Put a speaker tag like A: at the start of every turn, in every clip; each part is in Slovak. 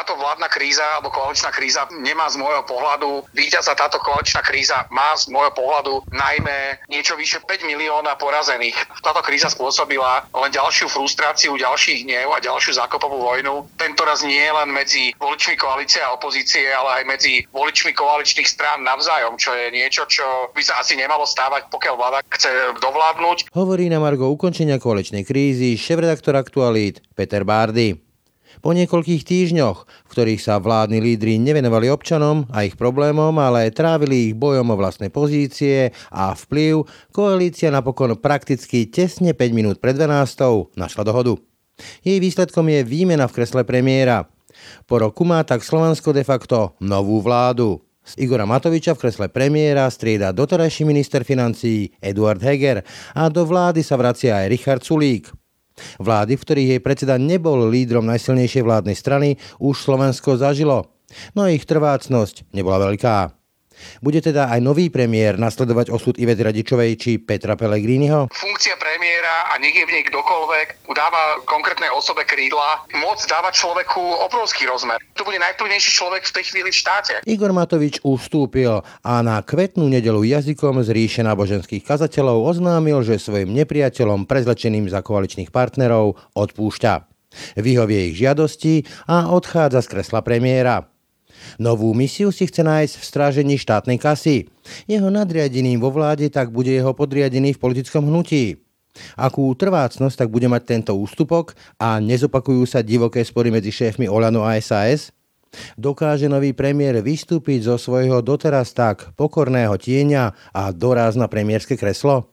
A: táto vládna kríza alebo koaličná kríza nemá z môjho pohľadu víťaza. Táto koaličná kríza má z môjho pohľadu najmä niečo vyše 5 milióna porazených. Táto kríza spôsobila len ďalšiu frustráciu, ďalší hnev a ďalšiu zákopovú vojnu. Tento raz nie len medzi voličmi koalície a opozície, ale aj medzi voličmi koaličných strán navzájom, čo je niečo, čo by sa asi nemalo stávať, pokiaľ vláda chce dovládnuť.
B: Hovorí na Margo ukončenia koaličnej krízy šéf-redaktor Aktualít Peter Bárdy. Po niekoľkých týždňoch, v ktorých sa vládni lídry nevenovali občanom a ich problémom, ale trávili ich bojom o vlastné pozície a vplyv, koalícia napokon prakticky tesne 5 minút pred 12. našla dohodu. Jej výsledkom je výmena v kresle premiéra. Po roku má tak Slovensko de facto novú vládu. Z Igora Matoviča v kresle premiéra strieda doterajší minister financií Eduard Heger a do vlády sa vracia aj Richard Sulík. Vlády, v ktorých jej predseda nebol lídrom najsilnejšej vládnej strany, už Slovensko zažilo. No ich trvácnosť nebola veľká. Bude teda aj nový premiér nasledovať osud Ivety Radičovej či Petra Pellegriniho?
A: Funkcia premiéra a nech je v nej kdokoľvek dáva konkrétnej osobe krídla, moc dáva človeku obrovský rozmer. To bude najplnejší človek v tej chvíli v štáte.
B: Igor Matovič ustúpil a na kvetnú nedelu jazykom z ríše náboženských kazateľov oznámil, že svojim nepriateľom prezlečeným za koaličných partnerov odpúšťa. Vyhovie ich žiadosti a odchádza z kresla premiéra. Novú misiu si chce nájsť v strážení štátnej kasy. Jeho nadriadeným vo vláde tak bude jeho podriadený v politickom hnutí. Akú trvácnosť tak bude mať tento ústupok a nezopakujú sa divoké spory medzi šéfmi Olano a SAS? Dokáže nový premiér vystúpiť zo svojho doteraz tak pokorného tieňa a doraz na premiérske kreslo?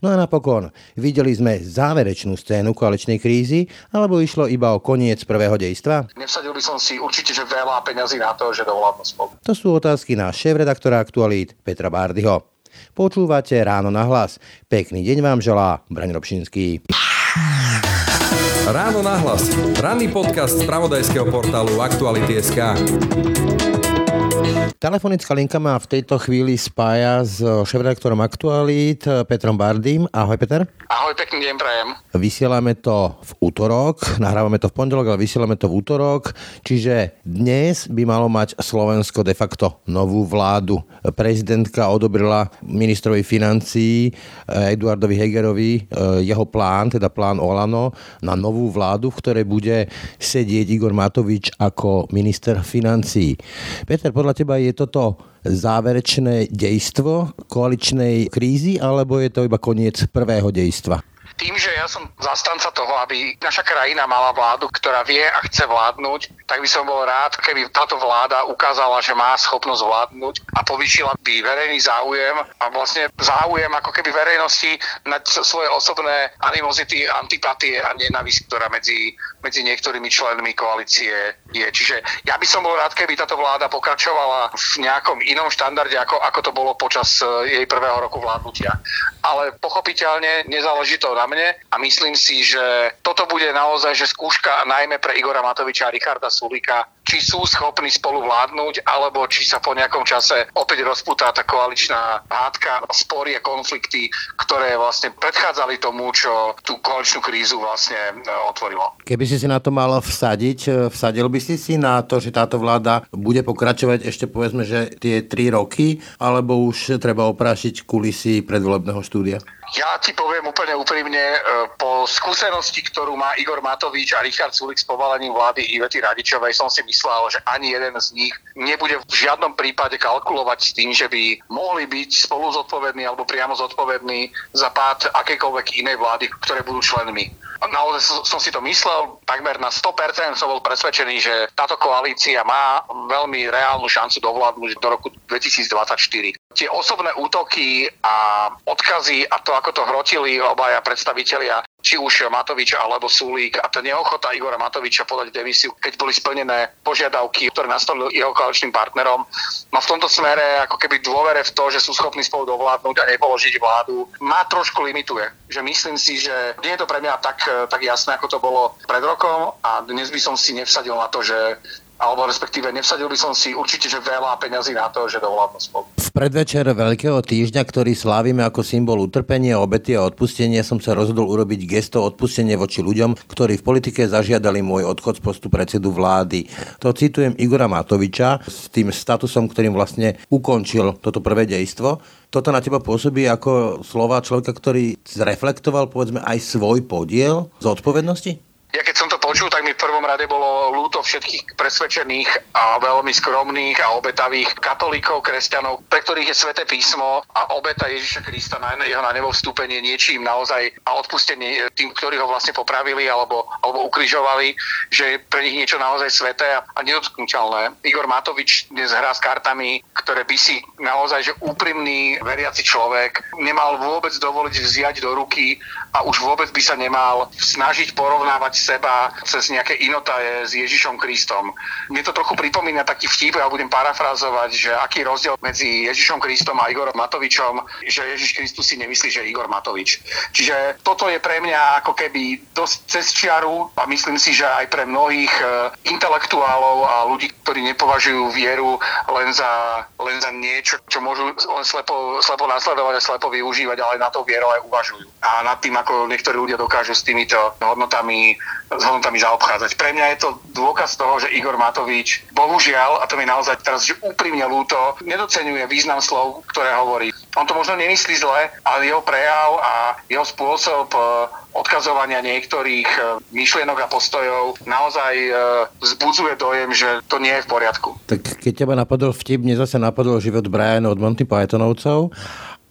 B: No a napokon, videli sme záverečnú scénu koaličnej krízy, alebo išlo iba o koniec prvého dejstva?
A: Nevsadil by som si určite, že veľa peňazí na to, že dovládnu spolu.
B: To sú otázky na šéf-redaktora Aktualít Petra Bárdyho. Počúvate Ráno na hlas. Pekný deň vám želá Braň Robšinský.
C: Ráno na hlas. Ranný podcast z pravodajského portálu Aktuality.sk.
B: Telefonická linka ma v tejto chvíli spája s šéf-redaktorom Aktualít Petrom Bardým. Ahoj Peter.
A: Ahoj, pekný deň prajem.
B: Vysielame to v útorok, nahrávame to v pondelok, ale vysielame to v útorok, čiže dnes by malo mať Slovensko de facto novú vládu. Prezidentka odobrila ministrovi financií eh, Eduardovi Hegerovi eh, jeho plán, teda plán Olano, na novú vládu, v ktorej bude sedieť Igor Matovič ako minister financií. Peter, podľa teba je toto záverečné dejstvo koaličnej krízy, alebo je to iba koniec prvého dejstva?
A: Tým, že ja som zastanca toho, aby naša krajina mala vládu, ktorá vie a chce vládnuť, tak by som bol rád, keby táto vláda ukázala, že má schopnosť vládnuť a povýšila by verejný záujem a vlastne záujem ako keby verejnosti na svoje osobné animozity, antipatie a nenavisť, ktorá medzi, medzi niektorými členmi koalície je. Čiže ja by som bol rád, keby táto vláda pokračovala v nejakom inom štandarde, ako, ako to bolo počas eh, jej prvého roku vládnutia. Ale pochopiteľne nezáleží to na mne a myslím si, že toto bude naozaj že skúška najmä pre Igora Matoviča a Richarda Sulika, či sú schopní spolu vládnuť, alebo či sa po nejakom čase opäť rozputá tá koaličná hádka, spory a konflikty, ktoré vlastne predchádzali tomu, čo tú koaličnú krízu vlastne e, otvorilo.
B: Keby si si na to mal vsadiť, e, vsadil by si si na to, že táto vláda bude pokračovať ešte povedzme, že tie tri roky, alebo už treba oprášiť kulisy predvolebného štúdia?
A: Ja ti poviem úplne úprimne, e, po skúsenosti, ktorú má Igor Matovič a Richard Sulik s povalením vlády Ivety Radičovej, som si myslel, že ani jeden z nich nebude v žiadnom prípade kalkulovať s tým, že by mohli byť spolu zodpovední alebo priamo zodpovední za pád akékoľvek inej vlády, ktoré budú členmi. Naozaj som si to myslel, takmer na 100% som bol presvedčený, že táto koalícia má veľmi reálnu šancu dovládnuť do roku 2024. Tie osobné útoky a odkazy a to, ako to hrotili obaja predstavitelia či už Matovič alebo Sulík a tá neochota Igora Matoviča podať demisiu, keď boli splnené požiadavky, ktoré nastolil jeho koaličným partnerom, má v tomto smere ako keby dôvere v to, že sú schopní spolu dovládnuť a nepoložiť vládu, má trošku limituje. Že myslím si, že nie je to pre mňa tak, tak jasné, ako to bolo pred rokom a dnes by som si nevsadil na to, že alebo respektíve nevsadil by som si určite, že veľa peňazí na to, že dovládnu spolu.
B: V predvečer Veľkého týždňa, ktorý slávime ako symbol utrpenia, obety a odpustenia, som sa rozhodol urobiť gesto odpustenie voči ľuďom, ktorí v politike zažiadali môj odchod z postu predsedu vlády. To citujem Igora Matoviča s tým statusom, ktorým vlastne ukončil toto prvé dejstvo toto na teba pôsobí ako slova človeka, ktorý zreflektoval povedzme aj svoj podiel z odpovednosti?
A: Ja keď som to počul, tak mi v prvom rade bolo ľúto všetkých presvedčených a veľmi skromných a obetavých katolíkov, kresťanov, pre ktorých je sväté písmo a obeta Ježiša Krista na jeho na nebo vstúpenie niečím naozaj a odpustenie tým, ktorí ho vlastne popravili alebo, alebo ukrižovali, že je pre nich niečo naozaj sveté a, a nedotknutelné. Igor Matovič dnes hrá s kartami, ktoré by si naozaj, že úprimný veriaci človek nemal vôbec dovoliť vziať do ruky a už vôbec by sa nemal snažiť porovnávať seba cez nejaké inotaje s Ježišom Kristom. Mne to trochu pripomína taký vtip, ja budem parafrazovať, že aký rozdiel medzi Ježišom Kristom a Igorom Matovičom, že Ježiš Kristus si nemyslí, že Igor Matovič. Čiže toto je pre mňa ako keby dosť cez čiaru a myslím si, že aj pre mnohých e, intelektuálov a ľudí, ktorí nepovažujú vieru len za, len za niečo, čo môžu len slepo, slepo nasledovať a slepo využívať, ale na to vierou aj uvažujú. A nad tým, ako niektorí ľudia dokážu s týmito hodnotami s hodnotami zaobchádzať. Pre mňa je to dôkaz toho, že Igor Matovič, bohužiaľ, a to mi naozaj teraz že úprimne ľúto, nedocenuje význam slov, ktoré hovorí. On to možno nemyslí zle, ale jeho prejav a jeho spôsob e, odkazovania niektorých e, myšlienok a postojov naozaj e, vzbudzuje dojem, že to nie je v poriadku.
B: Tak keď teba napadol vtip, mne zase napadol život Brian od Monty Pythonovcov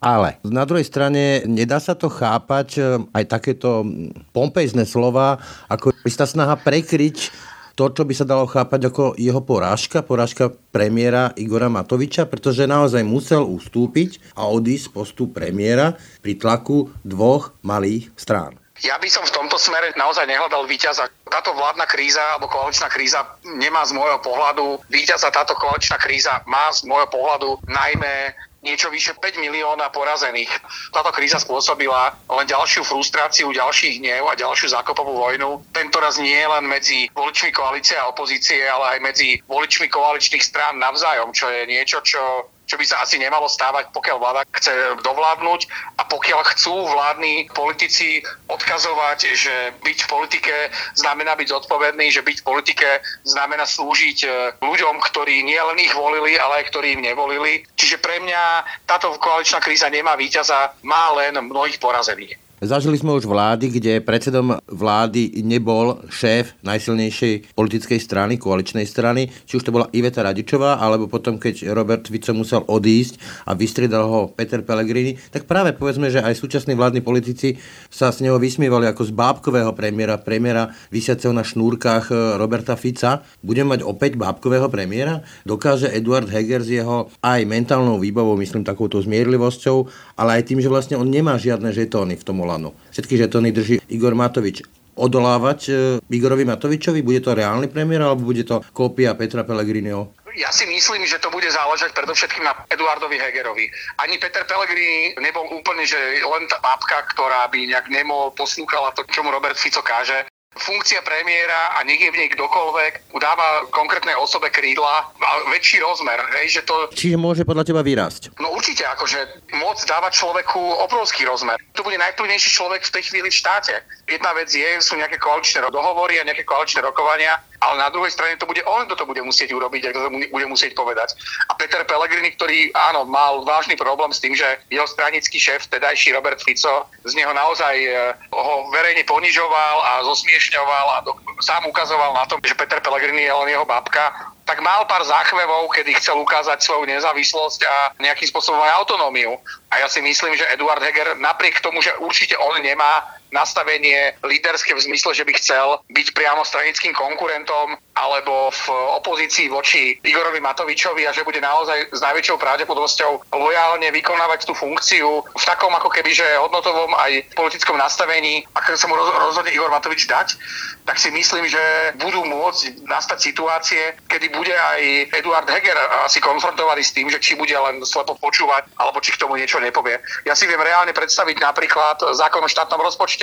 B: ale na druhej strane nedá sa to chápať e, aj takéto pompejzné slova, ako istá snaha prekryť to, čo by sa dalo chápať ako jeho porážka, porážka premiéra Igora Matoviča, pretože naozaj musel ustúpiť a odísť postup premiéra pri tlaku dvoch malých strán.
A: Ja by som v tomto smere naozaj nehľadal víťaza. Táto vládna kríza alebo koaličná kríza nemá z môjho pohľadu víťaza. Táto koaličná kríza má z môjho pohľadu najmä niečo vyše 5 milióna porazených. Táto kríza spôsobila len ďalšiu frustráciu, ďalších hnev a ďalšiu zákopovú vojnu. Tento raz nie len medzi voličmi koalície a opozície, ale aj medzi voličmi koaličných strán navzájom, čo je niečo, čo čo by sa asi nemalo stávať, pokiaľ vláda chce dovládnuť a pokiaľ chcú vládni politici odkazovať, že byť v politike znamená byť zodpovedný, že byť v politike znamená slúžiť e, ľuďom, ktorí nie len ich volili, ale aj ktorí im nevolili. Čiže pre mňa táto koaličná kríza nemá víťaza, má len mnohých porazených.
B: Zažili sme už vlády, kde predsedom vlády nebol šéf najsilnejšej politickej strany, koaličnej strany, či už to bola Iveta Radičová, alebo potom, keď Robert Fico musel odísť a vystriedal ho Peter Pellegrini, tak práve povedzme, že aj súčasní vládni politici sa z neho vysmievali ako z bábkového premiéra, premiéra vysiaceho na šnúrkach e, Roberta Fica. Budeme mať opäť bábkového premiéra? Dokáže Eduard Heger s jeho aj mentálnou výbavou, myslím takouto zmierlivosťou, ale aj tým, že vlastne on nemá žiadne žetóny v tom Olano. Všetky žetóny drží Igor Matovič odolávať e, Igorovi Matovičovi? Bude to reálny premiér alebo bude to kópia Petra Pellegriniho?
A: Ja si myslím, že to bude záležať predovšetkým na Eduardovi Hegerovi. Ani Peter Pellegrini nebol úplne, že len tá babka, ktorá by nejak nemo poslúchala to, čo mu Robert Fico káže funkcia premiéra a nech je v nej kdokoľvek, dáva konkrétnej osobe krídla a väčší rozmer. Hej, že to...
B: Čiže môže podľa teba vyrásť?
A: No určite, akože moc dáva človeku obrovský rozmer. To bude najplnejší človek v tej chvíli v štáte. Jedna vec je, sú nejaké koaličné dohovory a nejaké koaličné rokovania, ale na druhej strane to bude on, kto to bude musieť urobiť a kto to bude musieť povedať. A Peter Pellegrini, ktorý áno, mal vážny problém s tým, že jeho stranický šéf, tedajší Robert Fico, z neho naozaj e, ho verejne ponižoval a zosmiešňoval a do, sám ukazoval na to, že Peter Pellegrini je len jeho babka, tak mal pár záchvevov, kedy chcel ukázať svoju nezávislosť a nejakým spôsobom aj autonómiu. A ja si myslím, že Eduard Heger napriek tomu, že určite on nemá nastavenie líderské v zmysle, že by chcel byť priamo stranickým konkurentom alebo v opozícii voči Igorovi Matovičovi a že bude naozaj s najväčšou pravdepodobnosťou lojálne vykonávať tú funkciu v takom ako keby, že hodnotovom aj politickom nastavení, ako sa mu rozhodne Igor Matovič dať, tak si myslím, že budú môcť nastať situácie, kedy bude aj Eduard Heger asi konfrontovaný s tým, že či bude len slepo počúvať, alebo či k tomu niečo nepovie. Ja si viem reálne predstaviť napríklad zákon o štátnom rozpočte,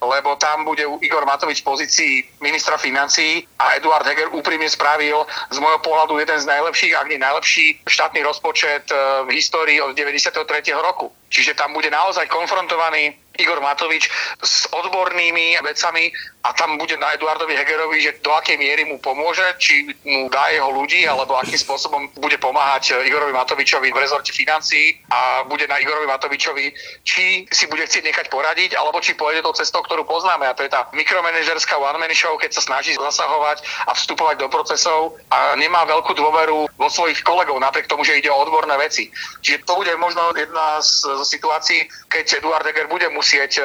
A: lebo tam bude Igor Matovič v pozícii ministra financií a Eduard Heger úprimne spravil z môjho pohľadu jeden z najlepších, ak nie najlepší štátny rozpočet eh, v histórii od 93. roku. Čiže tam bude naozaj konfrontovaný Igor Matovič s odbornými vecami a tam bude na Eduardovi Hegerovi, že do akej miery mu pomôže, či mu dá jeho ľudí, alebo akým spôsobom bude pomáhať Igorovi Matovičovi v rezorte financií a bude na Igorovi Matovičovi, či si bude chcieť nechať poradiť, alebo či pôjde tou cestou, ktorú poznáme. A to je tá mikromanažerská one-man show, keď sa snaží zasahovať a vstupovať do procesov a nemá veľkú dôveru vo svojich kolegov, napriek tomu, že ide o odborné veci. Čiže to bude možno jedna z, z situácií, keď Eduard Heger bude musieť, e,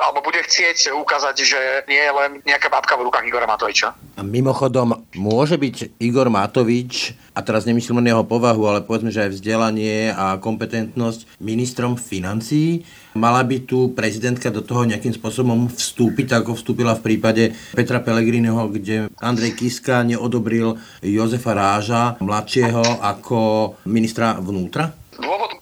A: alebo bude chcieť ukázať, že nie je len nejaká babka v rukách Igora Matoviča.
B: A mimochodom, môže byť Igor Matovič, a teraz nemyslím len jeho povahu, ale povedzme, že aj vzdelanie a kompetentnosť ministrom financií, mala by tu prezidentka do toho nejakým spôsobom vstúpiť, ako vstúpila v prípade Petra Pellegriniho, kde Andrej Kiska neodobril Jozefa Ráža, mladšieho, ako ministra vnútra?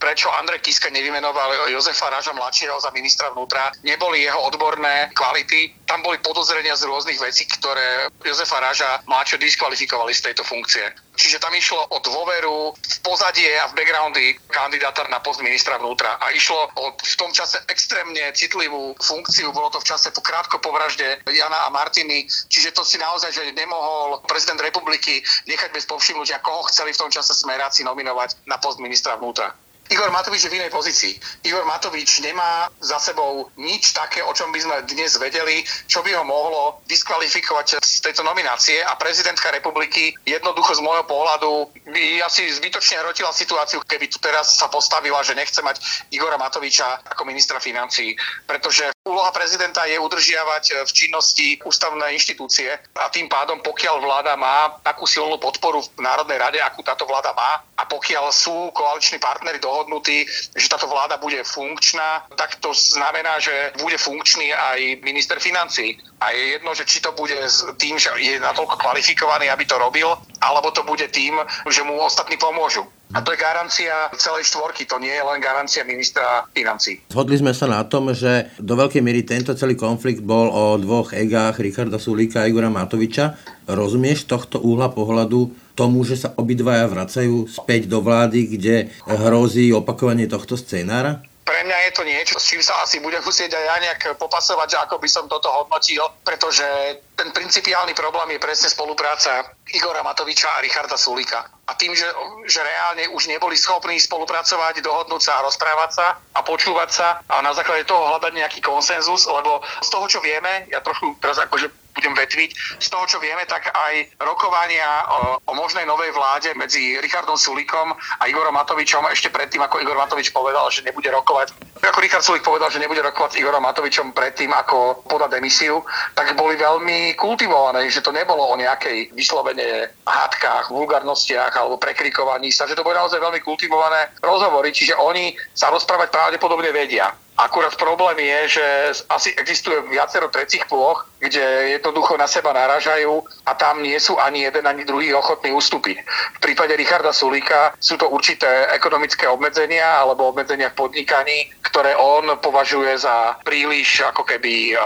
A: Prečo Andrej Kiska nevymenoval Jozefa Raža mladšieho za ministra vnútra, neboli jeho odborné kvality. Tam boli podozrenia z rôznych vecí, ktoré Jozefa Raža mladšieho diskvalifikovali z tejto funkcie. Čiže tam išlo o dôveru v pozadie a v backgroundy kandidáta na post ministra vnútra. A išlo o v tom čase extrémne citlivú funkciu. Bolo to v čase po krátko po vražde Jana a Martiny. Čiže to si naozaj, že nemohol prezident republiky nechať bez povšimnutia, koho chceli v tom čase smeráci nominovať na post ministra vnútra. Igor Matovič je v inej pozícii. Igor Matovič nemá za sebou nič také, o čom by sme dnes vedeli, čo by ho mohlo diskvalifikovať z tejto nominácie. A prezidentka republiky jednoducho z môjho pohľadu by asi zbytočne hrotila situáciu, keby tu teraz sa postavila, že nechce mať Igora Matoviča ako ministra financí, pretože úloha prezidenta je udržiavať v činnosti ústavné inštitúcie. A tým pádom, pokiaľ vláda má takú silnú podporu v Národnej rade, akú táto vláda má pokiaľ sú koaliční partnery do dohodnutí, že táto vláda bude funkčná, tak to znamená, že bude funkčný aj minister financí. A je jedno, že či to bude s tým, že je natoľko kvalifikovaný, aby to robil, alebo to bude tým, že mu ostatní pomôžu. A to je garancia celej štvorky, to nie je len garancia ministra financí.
B: Zhodli sme sa na tom, že do veľkej miery tento celý konflikt bol o dvoch egách Richarda Sulíka a Igora Matoviča. Rozumieš tohto úhla pohľadu tomu, že sa obidvaja vracajú späť do vlády, kde hrozí opakovanie tohto scénára?
A: pre mňa je to niečo, s čím sa asi budem musieť aj ja nejak popasovať, že ako by som toto hodnotil, pretože ten principiálny problém je presne spolupráca Igora Matoviča a Richarda Sulika. A tým, že, že reálne už neboli schopní spolupracovať, dohodnúť sa a rozprávať sa a počúvať sa a na základe toho hľadať nejaký konsenzus, lebo z toho, čo vieme, ja trošku teraz akože budem vetviť. Z toho, čo vieme, tak aj rokovania o, o možnej novej vláde medzi Richardom Sulikom a Igorom Matovičom ešte predtým, ako Igor Matovič povedal, že nebude rokovať, ako Richard Sulik povedal, že nebude rokovať s Igorom Matovičom predtým, ako poda demisiu, tak boli veľmi kultivované, že to nebolo o nejakej vyslovene hádkach, vulgarnostiach alebo prekrikovaní sa, že to boli naozaj veľmi kultivované rozhovory, čiže oni sa rozprávať pravdepodobne vedia. Akurát problém je, že asi existuje viacero trecích ploch, kde jednoducho na seba naražajú a tam nie sú ani jeden, ani druhý ochotní ustúpiť. V prípade Richarda Sulíka sú to určité ekonomické obmedzenia alebo obmedzenia v podnikaní, ktoré on považuje za príliš ako keby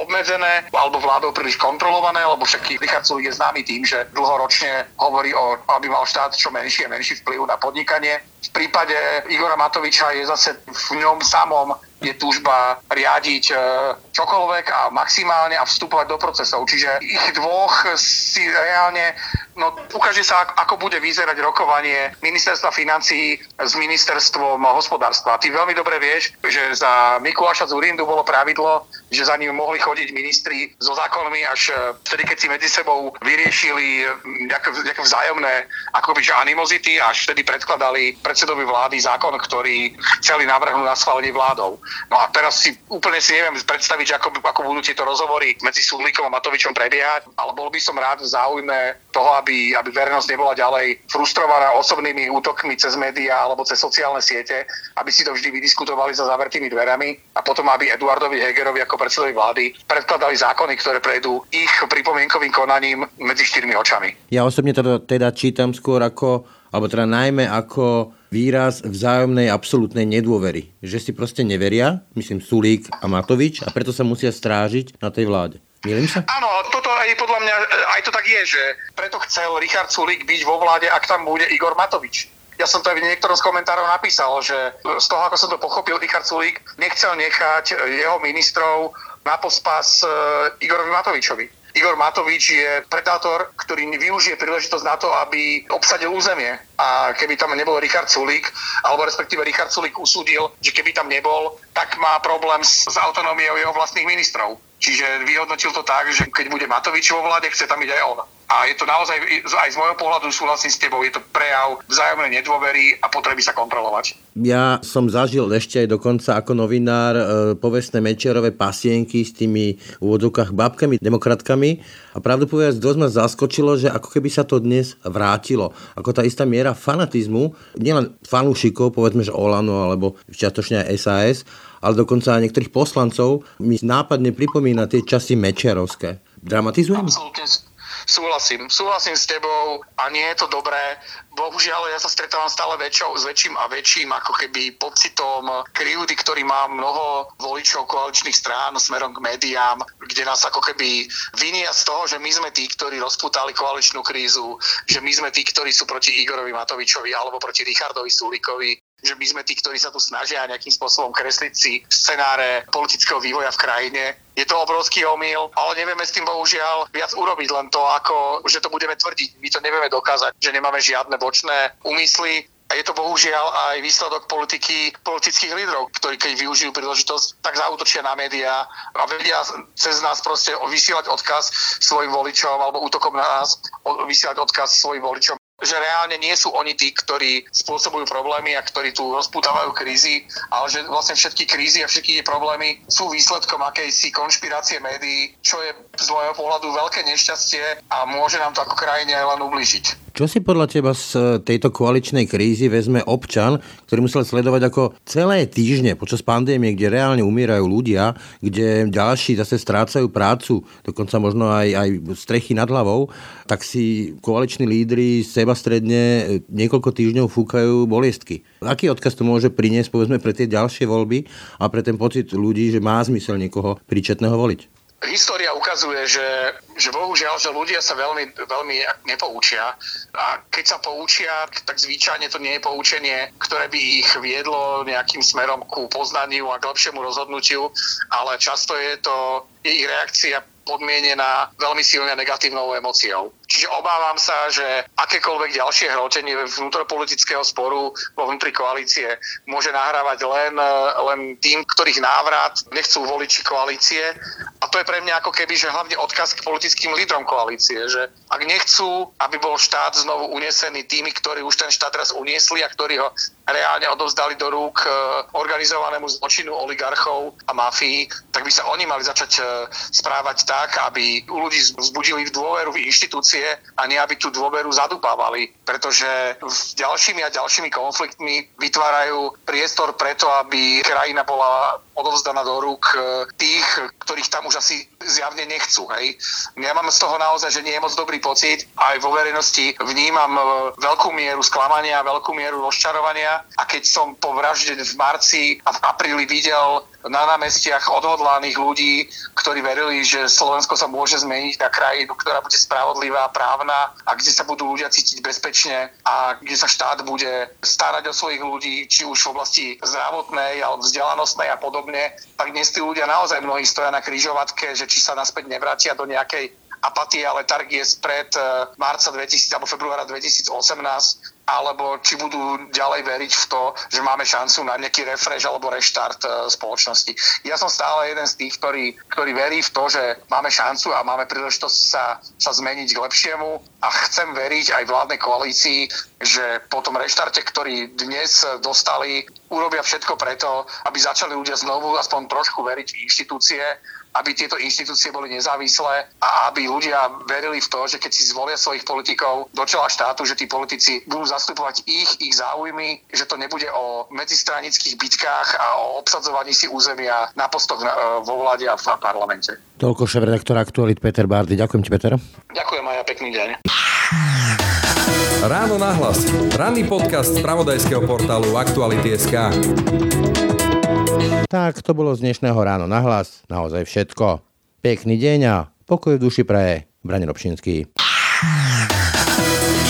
A: obmedzené alebo vládou príliš kontrolované, lebo však Richard Sulík je známy tým, že dlhoročne hovorí o, aby mal štát čo menší a menší vplyv na podnikanie. V prípade Igora Matoviča je zase v ňom samom je túžba riadiť e, čokoľvek a maximálne a vstupovať do procesov. Čiže ich dvoch si reálne No, ukáže sa, ako bude vyzerať rokovanie ministerstva financí s ministerstvom hospodárstva. Ty veľmi dobre vieš, že za Mikuláša Zurindu bolo pravidlo, že za ním mohli chodiť ministri so zákonmi až e, vtedy, keď si medzi sebou vyriešili nejaké, nejaké vzájomné akoby, že animozity, až vtedy predkladali predsedovi vlády zákon, ktorý chceli navrhnúť na schválenie vládou. No a teraz si úplne si neviem predstaviť, ako, ako budú tieto rozhovory medzi Súdlikom a Matovičom prebiehať, ale bol by som rád v záujme toho, aby aby, aby verejnosť nebola ďalej frustrovaná osobnými útokmi cez médiá alebo cez sociálne siete, aby si to vždy vydiskutovali za zavretými dverami a potom, aby Eduardovi Hegerovi ako predsedovi vlády predkladali zákony, ktoré prejdú ich pripomienkovým konaním medzi štyrmi očami.
B: Ja osobne teda, teda čítam skôr ako, alebo teda najmä ako výraz vzájomnej absolútnej nedôvery. Že si proste neveria, myslím Sulík a Matovič, a preto sa musia strážiť na tej vláde. Milím sa?
A: Áno, toto aj podľa mňa, aj to tak je, že preto chcel Richard Sulík byť vo vláde, ak tam bude Igor Matovič. Ja som to aj v niektorom z komentárov napísal, že z toho, ako som to pochopil, Richard Sulík nechcel nechať jeho ministrov na pospas eh, Igorovi Matovičovi. Igor Matovič je predátor, ktorý využije príležitosť na to, aby obsadil územie. A keby tam nebol Richard Sulík, alebo respektíve Richard Sulík usúdil, že keby tam nebol, tak má problém s, s autonómiou jeho vlastných ministrov. Čiže vyhodnotil to tak, že keď bude Matovič vo vláde, chce tam byť aj on. A je to naozaj, aj z môjho pohľadu súhlasím s tebou, je to prejav vzájomnej nedôvery a potreby sa kontrolovať.
B: Ja som zažil ešte aj dokonca ako novinár e, povestné Mečerové pasienky s tými úvodzovkách babkami, demokratkami a pravdu povedať, dosť ma zaskočilo, že ako keby sa to dnes vrátilo. Ako tá istá miera fanatizmu, nielen fanúšikov, povedzme, že Olano alebo čiatočne aj SAS, ale dokonca aj niektorých poslancov mi nápadne pripomína tie časy Mečerovské. Dramatizujem?
A: Absolutne, súhlasím, súhlasím s tebou a nie je to dobré. Bohužiaľ, ja sa stretávam stále väčšou, s väčším a väčším ako keby pocitom krivdy, ktorý má mnoho voličov koaličných strán smerom k médiám, kde nás ako keby vinia z toho, že my sme tí, ktorí rozputali koaličnú krízu, že my sme tí, ktorí sú proti Igorovi Matovičovi alebo proti Richardovi Sulíkovi že my sme tí, ktorí sa tu snažia nejakým spôsobom kresliť si scenáre politického vývoja v krajine. Je to obrovský omyl, ale nevieme s tým bohužiaľ viac urobiť len to, ako, že to budeme tvrdiť. My to nevieme dokázať, že nemáme žiadne bočné úmysly. A je to bohužiaľ aj výsledok politiky politických lídrov, ktorí keď využijú príležitosť, tak zautočia na médiá a vedia cez nás proste vysielať odkaz svojim voličom alebo útokom na nás vysielať odkaz svojim voličom že reálne nie sú oni tí, ktorí spôsobujú problémy a ktorí tu rozputávajú krízy, ale že vlastne všetky krízy a všetky tie problémy sú výsledkom akejsi konšpirácie médií, čo je z môjho pohľadu veľké nešťastie a môže nám to ako krajine len ubližiť.
B: Čo si podľa teba z tejto koaličnej krízy vezme občan, ktorý musel sledovať ako celé týždne počas pandémie, kde reálne umierajú ľudia, kde ďalší zase strácajú prácu, dokonca možno aj, aj strechy nad hlavou, tak si koaliční lídry sebastredne niekoľko týždňov fúkajú boliestky. Aký odkaz to môže priniesť povedzme pre tie ďalšie voľby a pre ten pocit ľudí, že má zmysel niekoho príčetného voliť?
A: história ukazuje, že, že bohužiaľ, že ľudia sa veľmi, veľmi nepoučia. A keď sa poučia, tak zvyčajne to nie je poučenie, ktoré by ich viedlo nejakým smerom ku poznaniu a k lepšiemu rozhodnutiu, ale často je to je ich reakcia podmienená veľmi silne negatívnou emóciou. Čiže obávam sa, že akékoľvek ďalšie hrotenie vnútropolitického sporu vo vnútri koalície môže nahrávať len, len tým, ktorých návrat nechcú voliči koalície. A to je pre mňa ako keby, že hlavne odkaz k politickým lídrom koalície, že ak nechcú, aby bol štát znovu unesený tými, ktorí už ten štát raz uniesli a ktorí ho reálne odovzdali do rúk e, organizovanému zločinu oligarchov a mafii, tak by sa oni mali začať e, správať tak, aby u ľudí vzbudili dôveru v inštitúcie a nie aby tú dôveru zadupávali, pretože ďalšími a ďalšími konfliktmi vytvárajú priestor preto, aby krajina bola odovzdaná do rúk e, tých, ktorých tam už asi zjavne nechcú. Hej. Ja mám z toho naozaj, že nie je moc dobrý pocit. Aj vo verejnosti vnímam e, veľkú mieru sklamania, veľkú mieru rozčarovania a keď som po vražde v marci a v apríli videl na námestiach odhodlaných ľudí, ktorí verili, že Slovensko sa môže zmeniť na krajinu, ktorá bude spravodlivá, právna a kde sa budú ľudia cítiť bezpečne a kde sa štát bude starať o svojich ľudí, či už v oblasti zdravotnej alebo vzdelanostnej a podobne, tak dnes tí ľudia naozaj mnohí stoja na kryžovatke, že či sa naspäť nevrátia do nejakej a letargie spred eh, marca 2000 alebo februára 2018 alebo či budú ďalej veriť v to, že máme šancu na nejaký refresh alebo reštart e, spoločnosti. Ja som stále jeden z tých, ktorý, ktorý verí v to, že máme šancu a máme príležitosť sa, sa zmeniť k lepšiemu a chcem veriť aj vládnej koalícii, že po tom reštarte, ktorý dnes dostali, urobia všetko preto, aby začali ľudia znovu aspoň trošku veriť v inštitúcie aby tieto inštitúcie boli nezávislé a aby ľudia verili v to, že keď si zvolia svojich politikov do čela štátu, že tí politici budú zastupovať ich, ich záujmy, že to nebude o medzistranických bitkách a o obsadzovaní si územia na postoch na, e, vo vláde a v parlamente.
B: Toľko šéf-redaktor Aktualit Peter Bardy. Ďakujem ti, Peter.
A: Ďakujem aj ja, pekný deň.
C: Ráno nahlas. Ranný podcast z pravodajského portálu Aktuality.sk.
B: Tak to bolo z dnešného ráno na hlas. Naozaj všetko. Pekný deň a pokoj v duši praje. Brane Robšinský.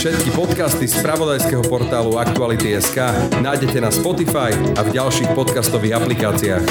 C: Všetky podcasty z pravodajského portálu Aktuality.sk nájdete na Spotify a v ďalších podcastových aplikáciách.